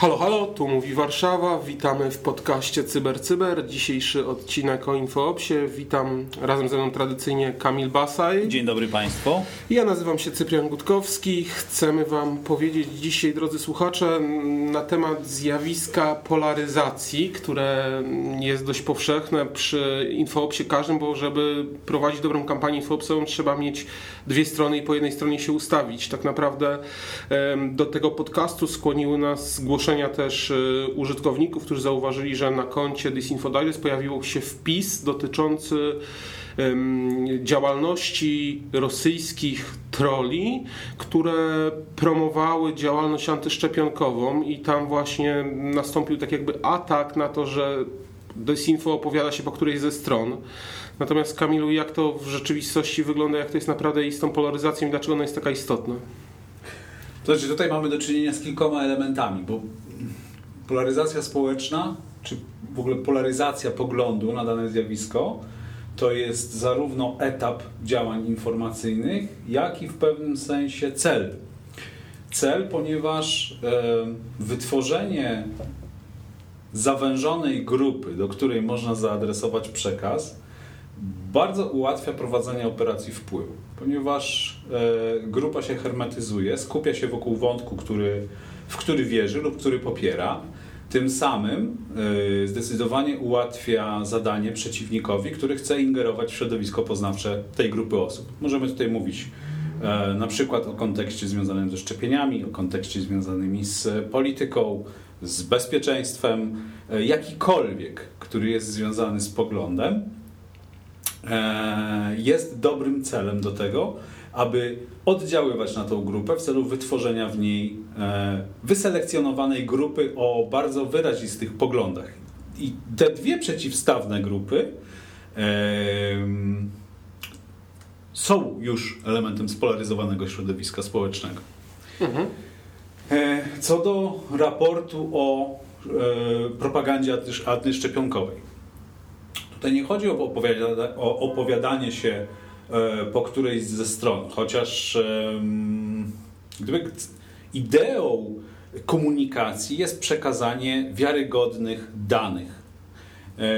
Halo, halo, tu mówi Warszawa. Witamy w podcaście CyberCyber. Cyber. Dzisiejszy odcinek o InfoOpsie. Witam razem ze mną tradycyjnie Kamil Basaj. Dzień dobry Państwu. Ja nazywam się Cyprian Gutkowski. Chcemy Wam powiedzieć dzisiaj, drodzy słuchacze, na temat zjawiska polaryzacji, które jest dość powszechne przy InfoOpsie każdym, bo żeby prowadzić dobrą kampanię InfoOpsową trzeba mieć dwie strony i po jednej stronie się ustawić. Tak naprawdę do tego podcastu skłoniły nas zgłoszenia też y, użytkowników, którzy zauważyli, że na koncie Disinfo Digest pojawił się wpis dotyczący działalności rosyjskich troli, które promowały działalność antyszczepionkową i tam właśnie nastąpił tak jakby atak na to, że Disinfo opowiada się po którejś ze stron. Natomiast Kamilu, jak to w rzeczywistości wygląda, jak to jest naprawdę istą polaryzacją i dlaczego ona jest taka istotna? To znaczy tutaj mamy do czynienia z kilkoma elementami, bo polaryzacja społeczna, czy w ogóle polaryzacja poglądu na dane zjawisko, to jest zarówno etap działań informacyjnych, jak i w pewnym sensie cel. Cel, ponieważ e, wytworzenie zawężonej grupy, do której można zaadresować przekaz, bardzo ułatwia prowadzenie operacji wpływu, ponieważ e, grupa się hermetyzuje, skupia się wokół wątku, który, w który wierzy lub który popiera. Tym samym e, zdecydowanie ułatwia zadanie przeciwnikowi, który chce ingerować w środowisko poznawcze tej grupy osób. Możemy tutaj mówić e, na przykład o kontekście związanym ze szczepieniami, o kontekście związanym z polityką, z bezpieczeństwem, jakikolwiek, który jest związany z poglądem jest dobrym celem do tego, aby oddziaływać na tą grupę w celu wytworzenia w niej e, wyselekcjonowanej grupy o bardzo wyrazistych poglądach. I te dwie przeciwstawne grupy są już elementem spolaryzowanego środowiska społecznego. Mhm. E, co do raportu o propagandzie antyszczepionkowej. Tutaj nie chodzi o opowiadanie, o opowiadanie się e, po którejś ze stron, chociaż gdyby ideą komunikacji jest przekazanie wiarygodnych danych. E,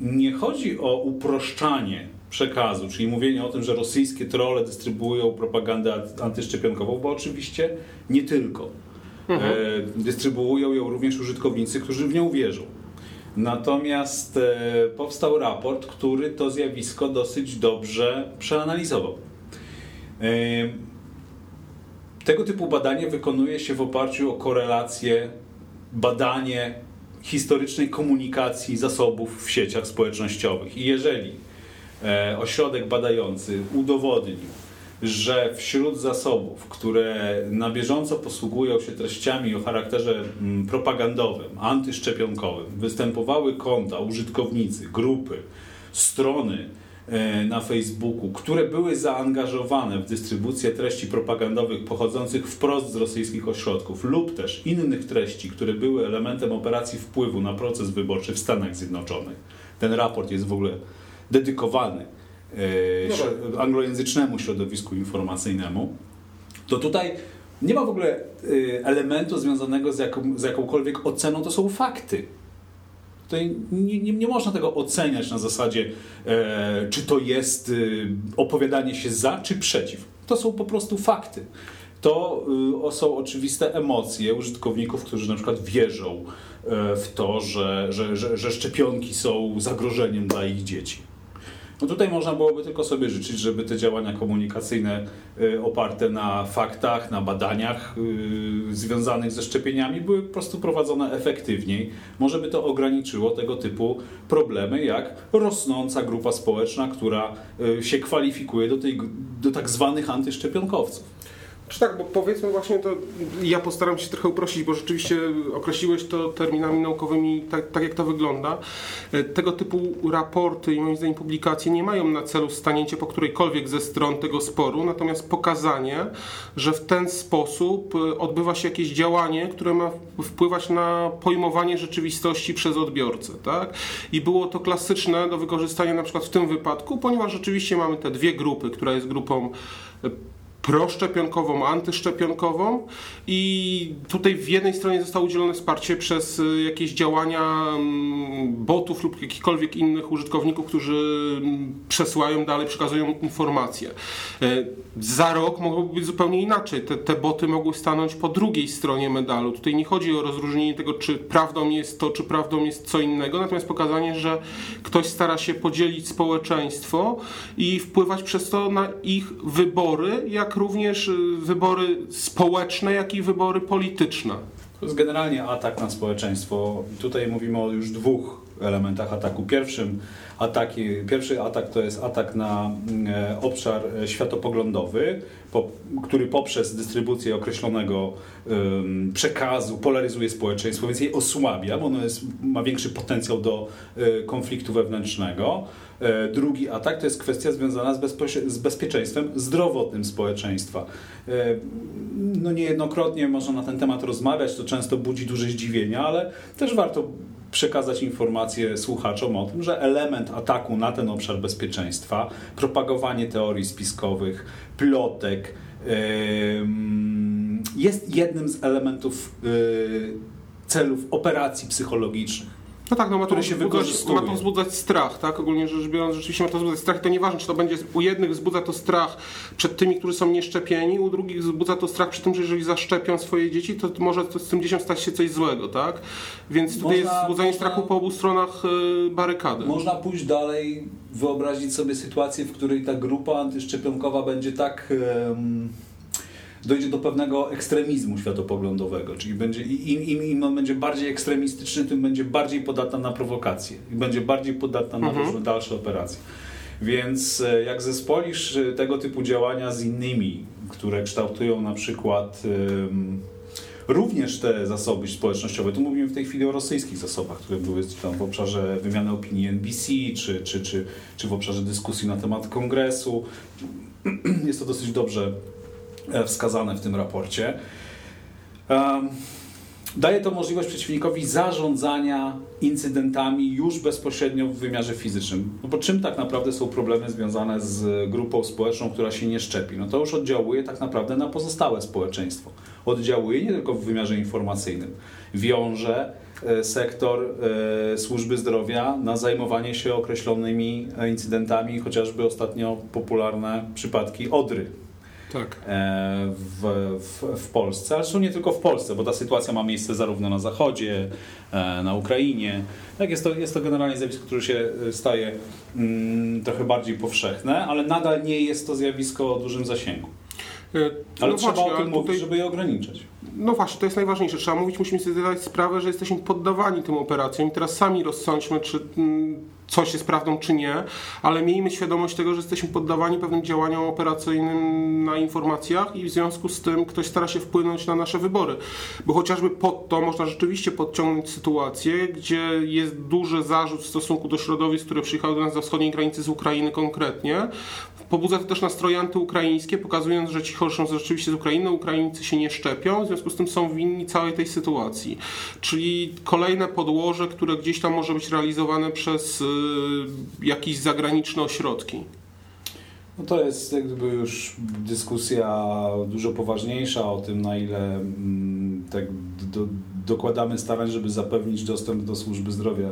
nie chodzi o uproszczanie przekazu, czyli mówienie o tym, że rosyjskie trole dystrybuują propagandę antyszczepionkową, bo oczywiście nie tylko. Mhm. E, dystrybuują ją również użytkownicy, którzy w nią wierzą. Natomiast e, powstał raport, który to zjawisko dosyć dobrze przeanalizował. E, tego typu badanie wykonuje się w oparciu o korelację, badanie historycznej komunikacji zasobów w sieciach społecznościowych. I jeżeli e, ośrodek badający udowodnił, że wśród zasobów, które na bieżąco posługują się treściami o charakterze mm, propagandowym, antyszczepionkowym, występowały konta, użytkownicy, grupy, strony e, na Facebooku, które były zaangażowane w dystrybucję treści propagandowych pochodzących wprost z rosyjskich ośrodków lub też innych treści, które były elementem operacji wpływu na proces wyborczy w Stanach Zjednoczonych. Ten raport jest w ogóle dedykowany no anglojęzycznemu środowisku informacyjnemu, to tutaj nie ma w ogóle e, elementu związanego z, jaką, z jakąkolwiek oceną, to są fakty. Tutaj nie, nie, nie można tego oceniać na zasadzie, e, czy to jest e, opowiadanie się za, czy przeciw. To są po prostu fakty. To e, są oczywiste emocje użytkowników, którzy na przykład wierzą e, w to, że, że, że, że szczepionki są zagrożeniem dla ich dzieci. No tutaj można byłoby tylko sobie życzyć, żeby te działania komunikacyjne y, oparte na faktach, na badaniach y, związanych ze szczepieniami były po prostu prowadzone efektywniej. Może by to ograniczyło tego typu problemy, jak rosnąca grupa społeczna, która y, się kwalifikuje do, tej, do tak zwanych antyszczepionkowców. Tak, bo powiedzmy właśnie to, ja postaram się trochę uprościć, bo rzeczywiście określiłeś to terminami naukowymi, tak, tak jak to wygląda. E, tego typu raporty i moim zdaniem publikacje nie mają na celu stanięcie po którejkolwiek ze stron tego sporu, natomiast pokazanie, że w ten sposób e, odbywa się jakieś działanie, które ma wpływać na pojmowanie rzeczywistości przez odbiorcę. Tak? I było to klasyczne do wykorzystania na przykład w tym wypadku, ponieważ rzeczywiście mamy te dwie grupy, która jest grupą e, proszczepionkową, antyszczepionkową i tutaj w jednej stronie zostało udzielone wsparcie przez y, jakieś działania mm, botów lub jakichkolwiek innych użytkowników, którzy mm, przesyłają dalej, przekazują informacje. Y, za rok mogłoby być zupełnie inaczej. Te, te boty mogły stanąć po drugiej stronie medalu. Tutaj nie chodzi o rozróżnienie tego, czy prawdą jest to, czy prawdą jest co innego, natomiast pokazanie, że ktoś stara się podzielić społeczeństwo i wpływać przez to na ich wybory, jak jak również y, wybory społeczne, jak i wybory polityczne. To jest generalnie atak na społeczeństwo. Tutaj mówimy o już dwóch elementach ataku. Pierwszym ataki, pierwszy atak to jest atak na e, obszar e, światopoglądowy, po, który poprzez dystrybucję określonego przekazu polaryzuje społeczeństwo, więc je osłabia, bo ono jest, ma większy potencjał do e, konfliktu wewnętrznego. Drugi atak to jest kwestia związana z, z bezpieczeństwem zdrowotnym społeczeństwa. No niejednokrotnie można na ten temat rozmawiać, to często budzi duże zdziwienie, ale też warto przekazać informację słuchaczom o tym, że element ataku na ten obszar bezpieczeństwa, propagowanie teorii spiskowych, plotek, jest jednym z elementów y, celów operacji psychologicznych. No tak, no ma to, się wykorzystuje. ma to wzbudzać strach, tak? Ogólnie rzecz biorąc, rzeczywiście ma to wzbudzać strach. I to nieważne, czy to będzie u jednych wzbudza to strach przed tymi, którzy są nieszczepieni, u drugich wzbudza to strach przed tym, że jeżeli zaszczepią swoje dzieci, to może to z tym dzieciom stać się coś złego, tak? Więc tutaj można, jest wzbudzanie można, strachu po obu stronach y, barykady. Można pójść dalej, wyobrazić sobie sytuację, w której ta grupa antyszczepionkowa będzie tak dojdzie do pewnego ekstremizmu światopoglądowego, czyli będzie, im, im, im on będzie bardziej ekstremistyczny, tym będzie bardziej podatna na prowokacje i będzie bardziej podatna na mhm. różne dalsze operacje. Więc e, jak zespolisz e, tego typu działania z innymi, które kształtują na przykład um, również te zasoby społecznościowe, tu mówimy w tej chwili o rosyjskich zasobach, które były tam w obszarze wymiany opinii NBC, czy, czy, czy, czy w obszarze dyskusji na temat kongresu. Jest to dosyć dobrze wskazane w tym raporcie. Daje to możliwość przeciwnikowi zarządzania incydentami już bezpośrednio w wymiarze fizycznym. No bo czym tak naprawdę są problemy związane z grupą społeczną, która się nie szczepi? No to już oddziałuje tak naprawdę na pozostałe społeczeństwo. Oddziałuje nie tylko w wymiarze informacyjnym. Wiąże e, sektor e, służby zdrowia na zajmowanie się określonymi incydentami, chociażby ostatnio popularne przypadki Odry, tak. E, w, w, w Polsce, ale zresztą nie tylko w Polsce, bo ta sytuacja ma miejsce zarówno na Zachodzie, e, na Ukrainie. Tak, jest to, jest to generalnie zjawisko, które się e, staje mm, trochę bardziej powszechne, ale nadal nie jest to zjawisko o dużym zasięgu. Ale no trzeba właśnie, o tym mówić, tutaj... żeby je ograniczać. No właśnie, to jest najważniejsze. Trzeba mówić, musimy sobie zdać sprawę, że jesteśmy poddawani tym operacjom i teraz sami rozsądźmy, czy mm, coś jest prawdą, czy nie, ale miejmy świadomość tego, że jesteśmy poddawani pewnym działaniom operacyjnym na informacjach i w związku z tym ktoś stara się wpłynąć na nasze wybory. Bo chociażby pod to można rzeczywiście podciągnąć sytuację, gdzie jest duży zarzut w stosunku do środowisk, które przyjechały do nas za wschodniej granicy z Ukrainy konkretnie, Pobudza to też nastroje antyukraińskie, pokazując, że ci chorzy są rzeczywiście z Ukrainy, Ukraińcy się nie szczepią, w związku z tym są winni całej tej sytuacji. Czyli kolejne podłoże, które gdzieś tam może być realizowane przez y, jakieś zagraniczne ośrodki. No to jest jakby już dyskusja dużo poważniejsza o tym, na ile mm, tak do, dokładamy starań, żeby zapewnić dostęp do służby zdrowia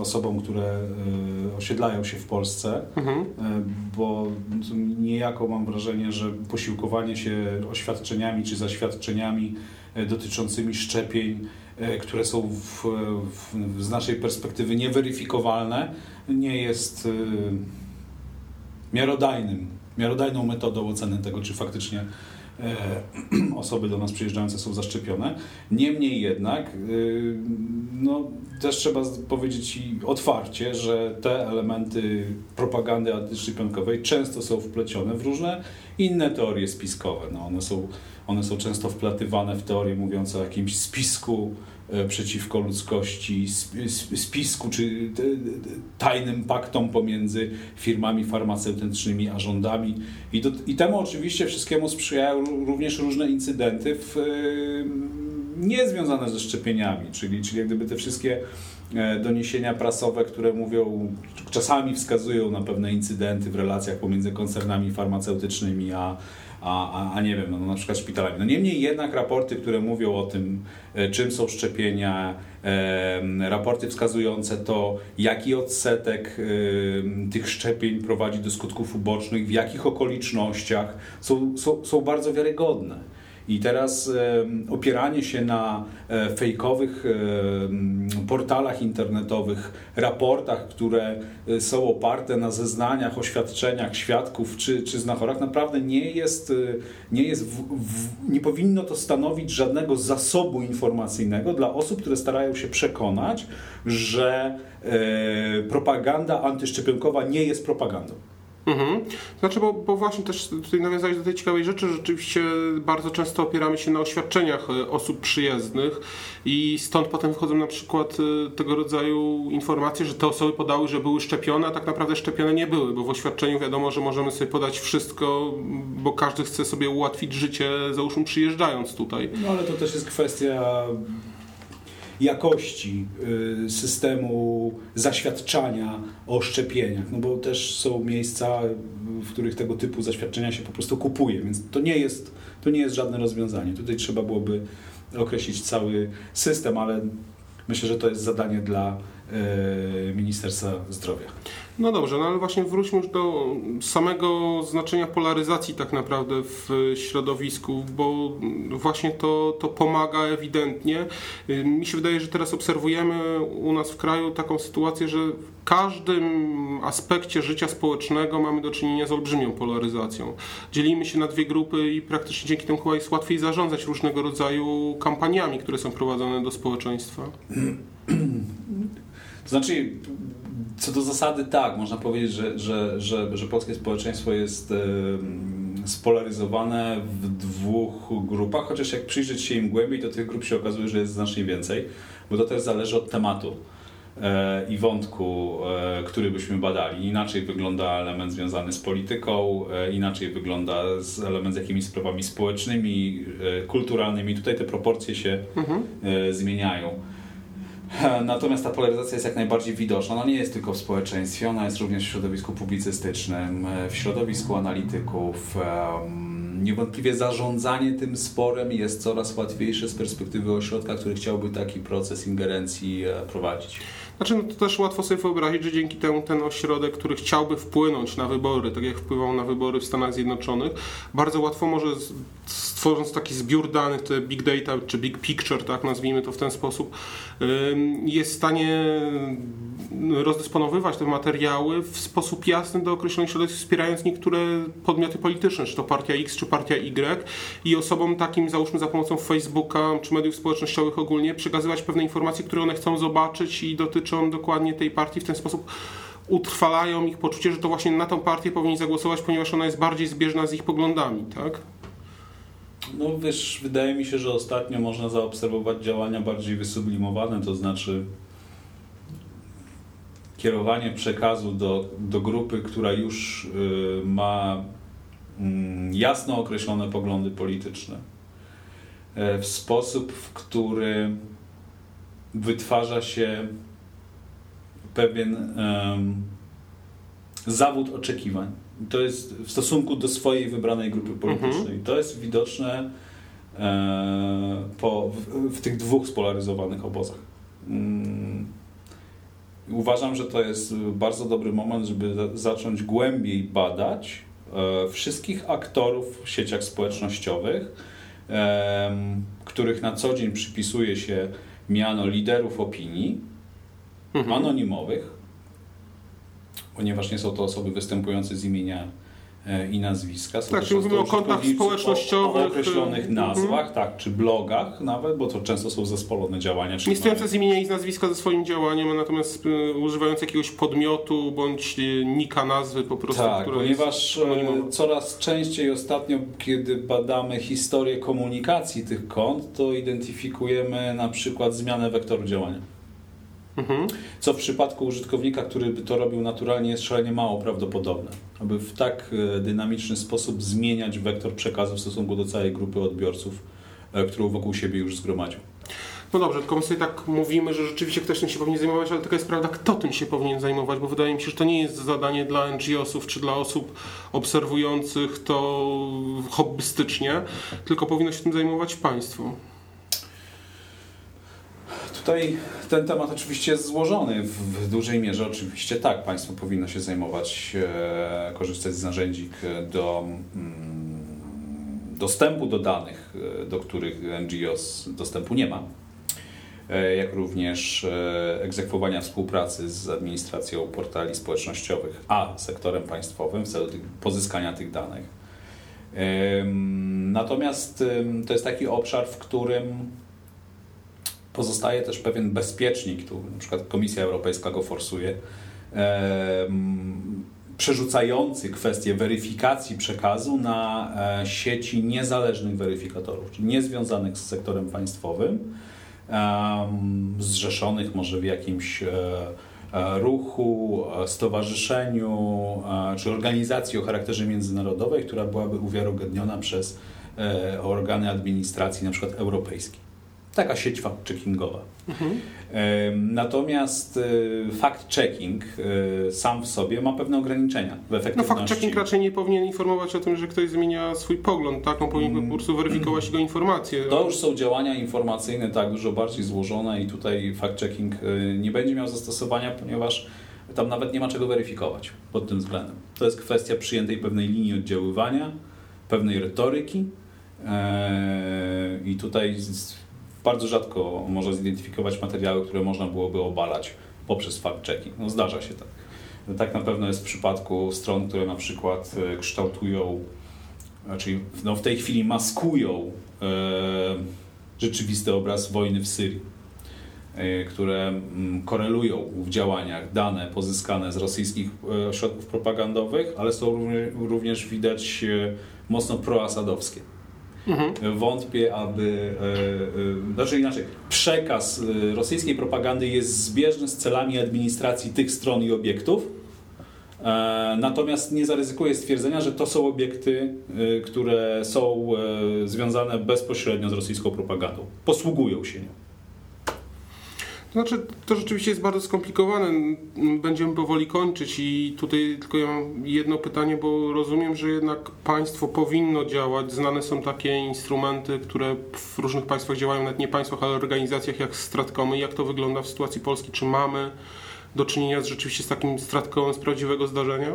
osobom, które e, osiedlają się w Polsce, mhm. Bo niejako mam wrażenie, że posiłkowanie się oświadczeniami czy zaświadczeniami dotyczącymi szczepień, które są w, w, z naszej perspektywy nieweryfikowalne, nie jest miarodajnym, miarodajną metodą oceny tego, czy faktycznie osoby do nas przyjeżdżające są zaszczepione. Niemniej jednak, no, też trzeba powiedzieć otwarcie, że te elementy propagandy antyszczepionkowej często są wplecione w różne inne teorie spiskowe. No, one, są, one są często wplatywane w teorie mówiące o jakimś spisku E, przeciwko ludzkości, spisku czy tajnym paktom pomiędzy firmami farmaceutycznymi a rządami. I, do, I temu oczywiście wszystkiemu sprzyjają również różne incydenty w, e, nie związane ze szczepieniami, czyli, czyli jak gdyby te wszystkie e, doniesienia prasowe, które mówią, czasami wskazują na pewne incydenty w relacjach pomiędzy koncernami farmaceutycznymi a a, a, a nie wiem, no, na przykład szpitalami. No niemniej jednak raporty, które mówią o tym, e, czym są szczepienia, raporty wskazujące to, jaki odsetek tych szczepień prowadzi do skutków ubocznych, w jakich okolicznościach, są, są, są bardzo wiarygodne. I teraz opieranie się na e, fejkowych portalach internetowych, raportach, które e, są oparte na zeznaniach, oświadczeniach świadków czy, czy znachorach, naprawdę nie jest, e, nie jest w, w, nie powinno to stanowić żadnego zasobu informacyjnego dla osób, które starają się przekonać, że propaganda antyszczepionkowa nie jest propagandą. Mhm. Znaczy, bo, bo właśnie też tutaj nawiązałeś do tej ciekawej rzeczy, rzeczywiście bardzo często opieramy się na oświadczeniach e, osób przyjezdnych i stąd potem wchodzą na przykład e, tego rodzaju informacje, że te osoby podały, że były szczepione, a tak naprawdę szczepione nie były, bo w oświadczeniu wiadomo, że możemy sobie podać wszystko, bo każdy chce sobie ułatwić życie, załóżmy przyjeżdżając tutaj. No ale to też jest kwestia jakości y, systemu zaświadczania o szczepieniach, no bo też są miejsca, w których tego typu zaświadczenia się po prostu kupuje, więc to nie jest, to nie jest żadne rozwiązanie. Tutaj trzeba byłoby określić cały system, ale myślę, że to jest zadanie dla y, Ministerstwa Zdrowia. No dobrze, no ale właśnie wróćmy już do samego znaczenia polaryzacji tak naprawdę w środowisku, bo właśnie to, to pomaga ewidentnie. Mi się wydaje, że teraz obserwujemy u nas w kraju taką sytuację, że w każdym aspekcie życia społecznego mamy do czynienia z olbrzymią polaryzacją. Dzielimy się na dwie grupy i praktycznie dzięki temu chyba jest łatwiej zarządzać różnego rodzaju kampaniami, które są prowadzone do społeczeństwa. Znaczy, co do zasady tak, można powiedzieć, że, że, że, że polskie społeczeństwo jest spolaryzowane w dwóch grupach, chociaż jak przyjrzeć się im głębiej, to tych grup się okazuje, że jest znacznie więcej, bo to też zależy od tematu e, i wątku, e, który byśmy badali. Inaczej wygląda element związany z polityką, e, inaczej wygląda element z jakimiś sprawami społecznymi, kulturalnymi. Tutaj te proporcje się mhm. zmieniają. Natomiast ta polaryzacja jest jak najbardziej widoczna. Ona nie jest tylko w społeczeństwie, ona jest również w środowisku publicystycznym, w środowisku analityków. Niewątpliwie zarządzanie tym sporem jest coraz łatwiejsze z perspektywy ośrodka, który chciałby taki proces ingerencji e, prowadzić. Znaczy, no to też łatwo sobie wyobrazić, że dzięki temu ten ośrodek, który chciałby wpłynąć na wybory, tak jak wpływał na wybory w Stanach Zjednoczonych, bardzo łatwo może stworząc taki zbiór danych, te big data czy big picture, tak nazwijmy to w ten sposób, jest w stanie rozdysponowywać te materiały w sposób jasny do określonych środowisk, wspierając niektóre podmioty polityczne, czy to partia X, czy partia Y i osobom takim, załóżmy za pomocą Facebooka, czy mediów społecznościowych ogólnie, przekazywać pewne informacje, które one chcą zobaczyć i dotyczą dokładnie tej partii w ten sposób utrwalają ich poczucie, że to właśnie na tą partię powinni zagłosować, ponieważ ona jest bardziej zbieżna z ich poglądami, tak? No wiesz, wydaje mi się, że ostatnio można zaobserwować działania bardziej wysublimowane, to znaczy kierowanie przekazu do, do grupy, która już y, ma y, jasno określone poglądy polityczne y, w sposób, w który wytwarza się pewien zawód oczekiwań to jest w stosunku do swojej wybranej grupy politycznej. Mhm. To jest widoczne e, po, w, w, tych dwóch spolaryzowanych obozach. Mm. Uważam, że to jest bardzo dobry moment, żeby zacząć głębiej badać e, wszystkich aktorów w sieciach społecznościowych, e, których na co dzień przypisuje się miano liderów opinii, mhm. anonimowych, ponieważ nie są to osoby występujące z imienia e, i nazwiska. Są tak, czyli mówimy o kontach społecznościowych. O, o określonych mhm. nazwach, tak, czy blogach nawet, bo to często są zespolone działania. Nie stojące z imienia i z nazwiska ze swoim działaniem, natomiast y, używając jakiegoś podmiotu bądź y, nika nazwy po prostu. Tak, ponieważ jest e, coraz częściej ostatnio, kiedy badamy historię komunikacji tych kont, to identyfikujemy na przykład zmianę wektoru działania. Mhm. Co w przypadku użytkownika, który by to robił naturalnie, jest szalenie mało prawdopodobne. Aby w tak e, dynamiczny sposób zmieniać wektor przekazu w stosunku do całej grupy odbiorców, e, którą wokół siebie już zgromadził. No dobrze, tylko my sobie tak mówimy, że rzeczywiście ktoś tym się powinien zajmować, ale taka jest prawda, kto tym się powinien zajmować, bo wydaje mi się, że to nie jest zadanie dla NGO-sów czy dla osób obserwujących to hobbystycznie, tylko powinno się tym zajmować państwo. Tutaj ten temat oczywiście jest złożony w, w dużej mierze. Oczywiście tak, państwo powinno się zajmować, e, korzystać z narzędzi do mm, dostępu do danych, e, do których NGOs dostępu nie ma. E, jak również e, egzekwowania współpracy z administracją portali społecznościowych, a sektorem państwowym w celu tych, pozyskania tych danych. Natomiast to jest taki obszar, w którym pozostaje też pewien bezpiecznik, tu na przykład Komisja Europejska go forsuje, przerzucający kwestię weryfikacji przekazu na e, sieci niezależnych weryfikatorów, czyli niezwiązanych z sektorem państwowym, zrzeszonych może w jakimś e, e, ruchu, stowarzyszeniu czy organizacji o charakterze międzynarodowej, która byłaby uwiarygodniona przez organy administracji, na przykład europejskiej. Taka sieć fact-checkingowa. Em, Natomiast e, fact-checking e, sam w sobie ma pewne ograniczenia w No efektywności. fakt checking raczej nie powinien informować o tym, że ktoś zmienia swój pogląd, tak? On powinien po prostu weryfikować jego informacje. To już są działania informacyjne tak dużo bardziej złożone i tutaj fact-checking y, nie będzie miał zastosowania, ponieważ tam nawet nie ma czego weryfikować pod tym względem. To jest kwestia przyjętej pewnej linii oddziaływania, pewnej retoryki e, i tutaj bardzo rzadko można zidentyfikować materiały, które można byłoby obalać poprzez fact-checking. No zdarza się tak. Tak na pewno jest w przypadku stron, które na przykład e, kształtują czyli no w tej chwili maskują e, rzeczywisty obraz wojny w Syrii, e, które mm, korelują w działaniach dane pozyskane z rosyjskich e, ośrodków propagandowych, ale są również, widać mocno proasadowskie. Mhm. Wątpię, aby. E, e, znaczy inaczej, przekaz e, rosyjskiej propagandy jest zbieżny z celami administracji tych stron i obiektów. Natomiast nie zaryzykuję stwierdzenia, że to są obiekty, które są związane bezpośrednio z rosyjską propagandą. Posługują się nią. Znaczy, to rzeczywiście jest bardzo skomplikowane. Będziemy powoli kończyć i tutaj tylko ja mam jedno pytanie, bo rozumiem, że jednak państwo powinno działać. Znane są takie instrumenty, które w różnych państwach działają, nawet nie państwach, ale organizacjach jak Stratcomy. Jak to wygląda w sytuacji Polski? Czy mamy do czynienia z, rzeczywiście z takim Stratcomem z prawdziwego zdarzenia?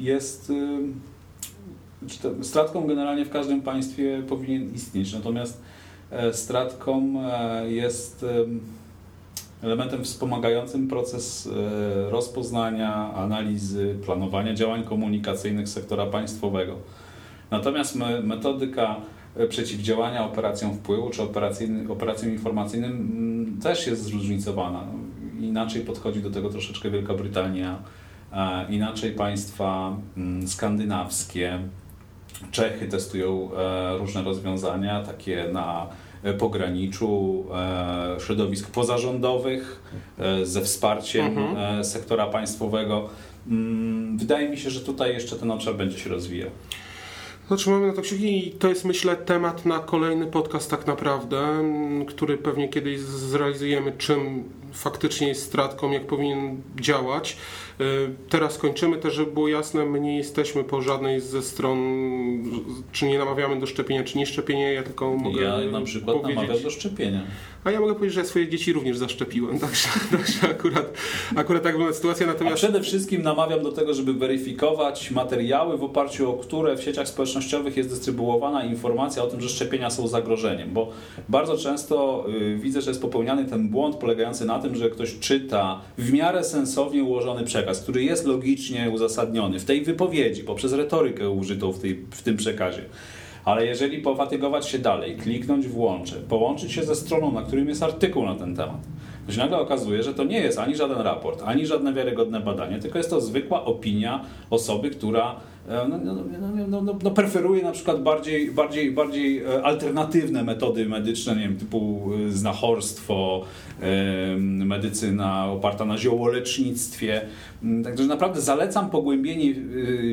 Jest. y, Stratcom generalnie w każdym państwie powinien istnieć, natomiast e, Stratcom e, jest elementem wspomagającym proces e, rozpoznania, analizy, planowania działań komunikacyjnych sektora państwowego. Natomiast me, metodyka e, przeciwdziałania operacjom wpływu czy operacjom informacyjnym mm, też jest zróżnicowana. Inaczej podchodzi do tego troszeczkę Wielka Brytania, inaczej państwa mm, skandynawskie. Czechy testują e, różne rozwiązania, takie na pograniczu e, środowisk pozarządowych e, ze wsparciem Mhm. e, sektora państwowego. Mm, Wydaje mi się, że tutaj jeszcze ten obszar będzie się rozwijał. No, trzymamy na to kciuki i to jest myślę temat na kolejny podcast tak naprawdę, m, który pewnie kiedyś zrealizujemy, czym faktycznie jest stratką, jak powinien działać. Y, Teraz kończymy też, żeby było jasne, my nie jesteśmy po żadnej ze stron, czy nie namawiamy do szczepienia, czy nie szczepienia, ja tylko mogę Ja na przykład powiedzieć. namawiam do szczepienia. A ja mogę powiedzieć, że ja swoje dzieci również zaszczepiłem, także, także akurat, akurat tak wygląda sytuacja, A natomiast... przede wszystkim namawiam do tego, żeby weryfikować materiały, w oparciu o które w sieciach społecznościowych jest dystrybuowana informacja o tym, że szczepienia są zagrożeniem, bo bardzo często y, widzę, że jest popełniany ten błąd polegający na tym, tym, że ktoś czyta w miarę sensownie ułożony przekaz, który jest logicznie uzasadniony w tej wypowiedzi, poprzez retorykę użytą w, tej, w tym przekazie. Ale jeżeli pofatygować się dalej, kliknąć w łącze, połączyć się ze stroną, na którym jest artykuł na ten temat, to się nagle okazuje, że to nie jest ani żaden raport, ani żadne wiarygodne badanie, tylko jest to zwykła opinia osoby, która no, no, no, no, no, preferuje na przykład bardziej, bardziej, bardziej alternatywne metody medyczne, nie wiem, typu znachorstwo, medycyna oparta na ziołolecznictwie. Także naprawdę zalecam pogłębienie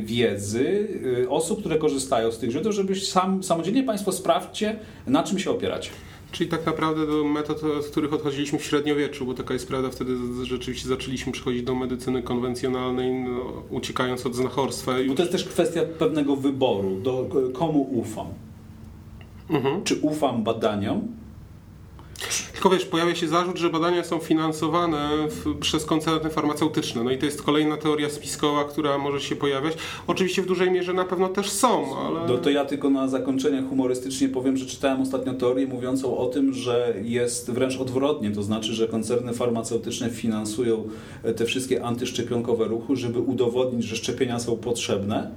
wiedzy osób, które korzystają z tych źródeł, żebyś sam, samodzielnie Państwo sprawdźcie, na czym się opieracie. Czyli tak naprawdę do metod, od których odchodziliśmy w średniowieczu, bo taka jest prawda, wtedy rzeczywiście zaczęliśmy przechodzić do medycyny konwencjonalnej, no, uciekając od znachorstwa. Bo to jest też kwestia pewnego wyboru, do komu ufam. Mhm. Czy ufam badaniom, tylko wiesz, pojawia się zarzut, że badania są finansowane w, przez koncerny farmaceutyczne. No i to jest kolejna teoria spiskowa, która może się pojawiać. Oczywiście w dużej mierze na pewno też są, ale... No to ja tylko na zakończenie humorystycznie powiem, że czytałem ostatnio teorię mówiącą o tym, że jest wręcz odwrotnie. To znaczy, że koncerny farmaceutyczne finansują te wszystkie antyszczepionkowe ruchy, żeby udowodnić, że szczepienia są potrzebne,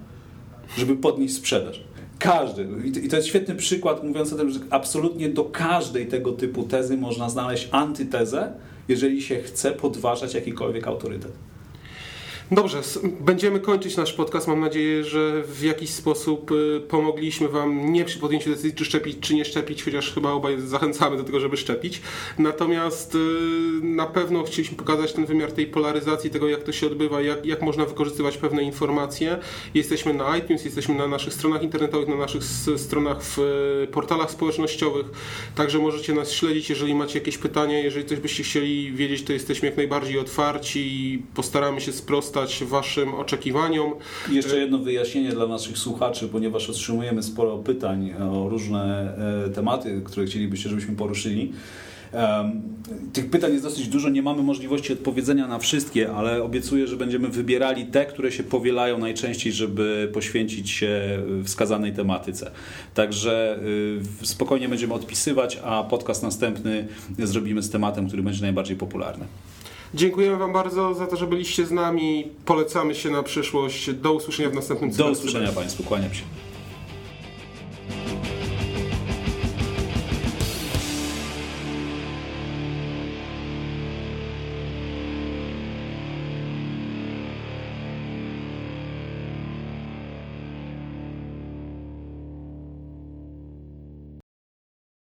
żeby podnieść sprzedaż. Każdy. I to jest świetny przykład mówiący o tym, że absolutnie do każdej tego typu tezy można znaleźć antytezę, jeżeli się chce podważać jakikolwiek autorytet. Dobrze, będziemy kończyć nasz podcast. Mam nadzieję, że w jakiś sposób y, pomogliśmy Wam nie przy podjęciu decyzji, czy szczepić, czy nie szczepić, chociaż chyba obaj zachęcamy do tego, żeby szczepić. Natomiast y, na pewno chcieliśmy pokazać ten wymiar tej polaryzacji, tego jak to się odbywa, jak, jak można wykorzystywać pewne informacje. Jesteśmy na iTunes, jesteśmy na naszych stronach internetowych, na naszych stronach w y, portalach społecznościowych, także możecie nas śledzić, jeżeli macie jakieś pytania, jeżeli coś byście chcieli wiedzieć, to jesteśmy jak najbardziej otwarci i postaramy się sprostać Waszym oczekiwaniom. Jeszcze jedno wyjaśnienie dla naszych słuchaczy, ponieważ otrzymujemy sporo pytań o różne e, tematy, które chcielibyście, żebyśmy poruszyli. Tych pytań jest dosyć dużo, nie mamy możliwości odpowiedzenia na wszystkie, ale obiecuję, że będziemy wybierali te, które się powielają najczęściej, żeby poświęcić się wskazanej tematyce. Także y, spokojnie będziemy odpisywać, a podcast następny zrobimy z tematem, który będzie najbardziej popularny. Dziękujemy Wam bardzo za to, że byliście z nami. Polecamy się na przyszłość. Do usłyszenia w następnym Do usłyszenia Państwu. Kłaniam się.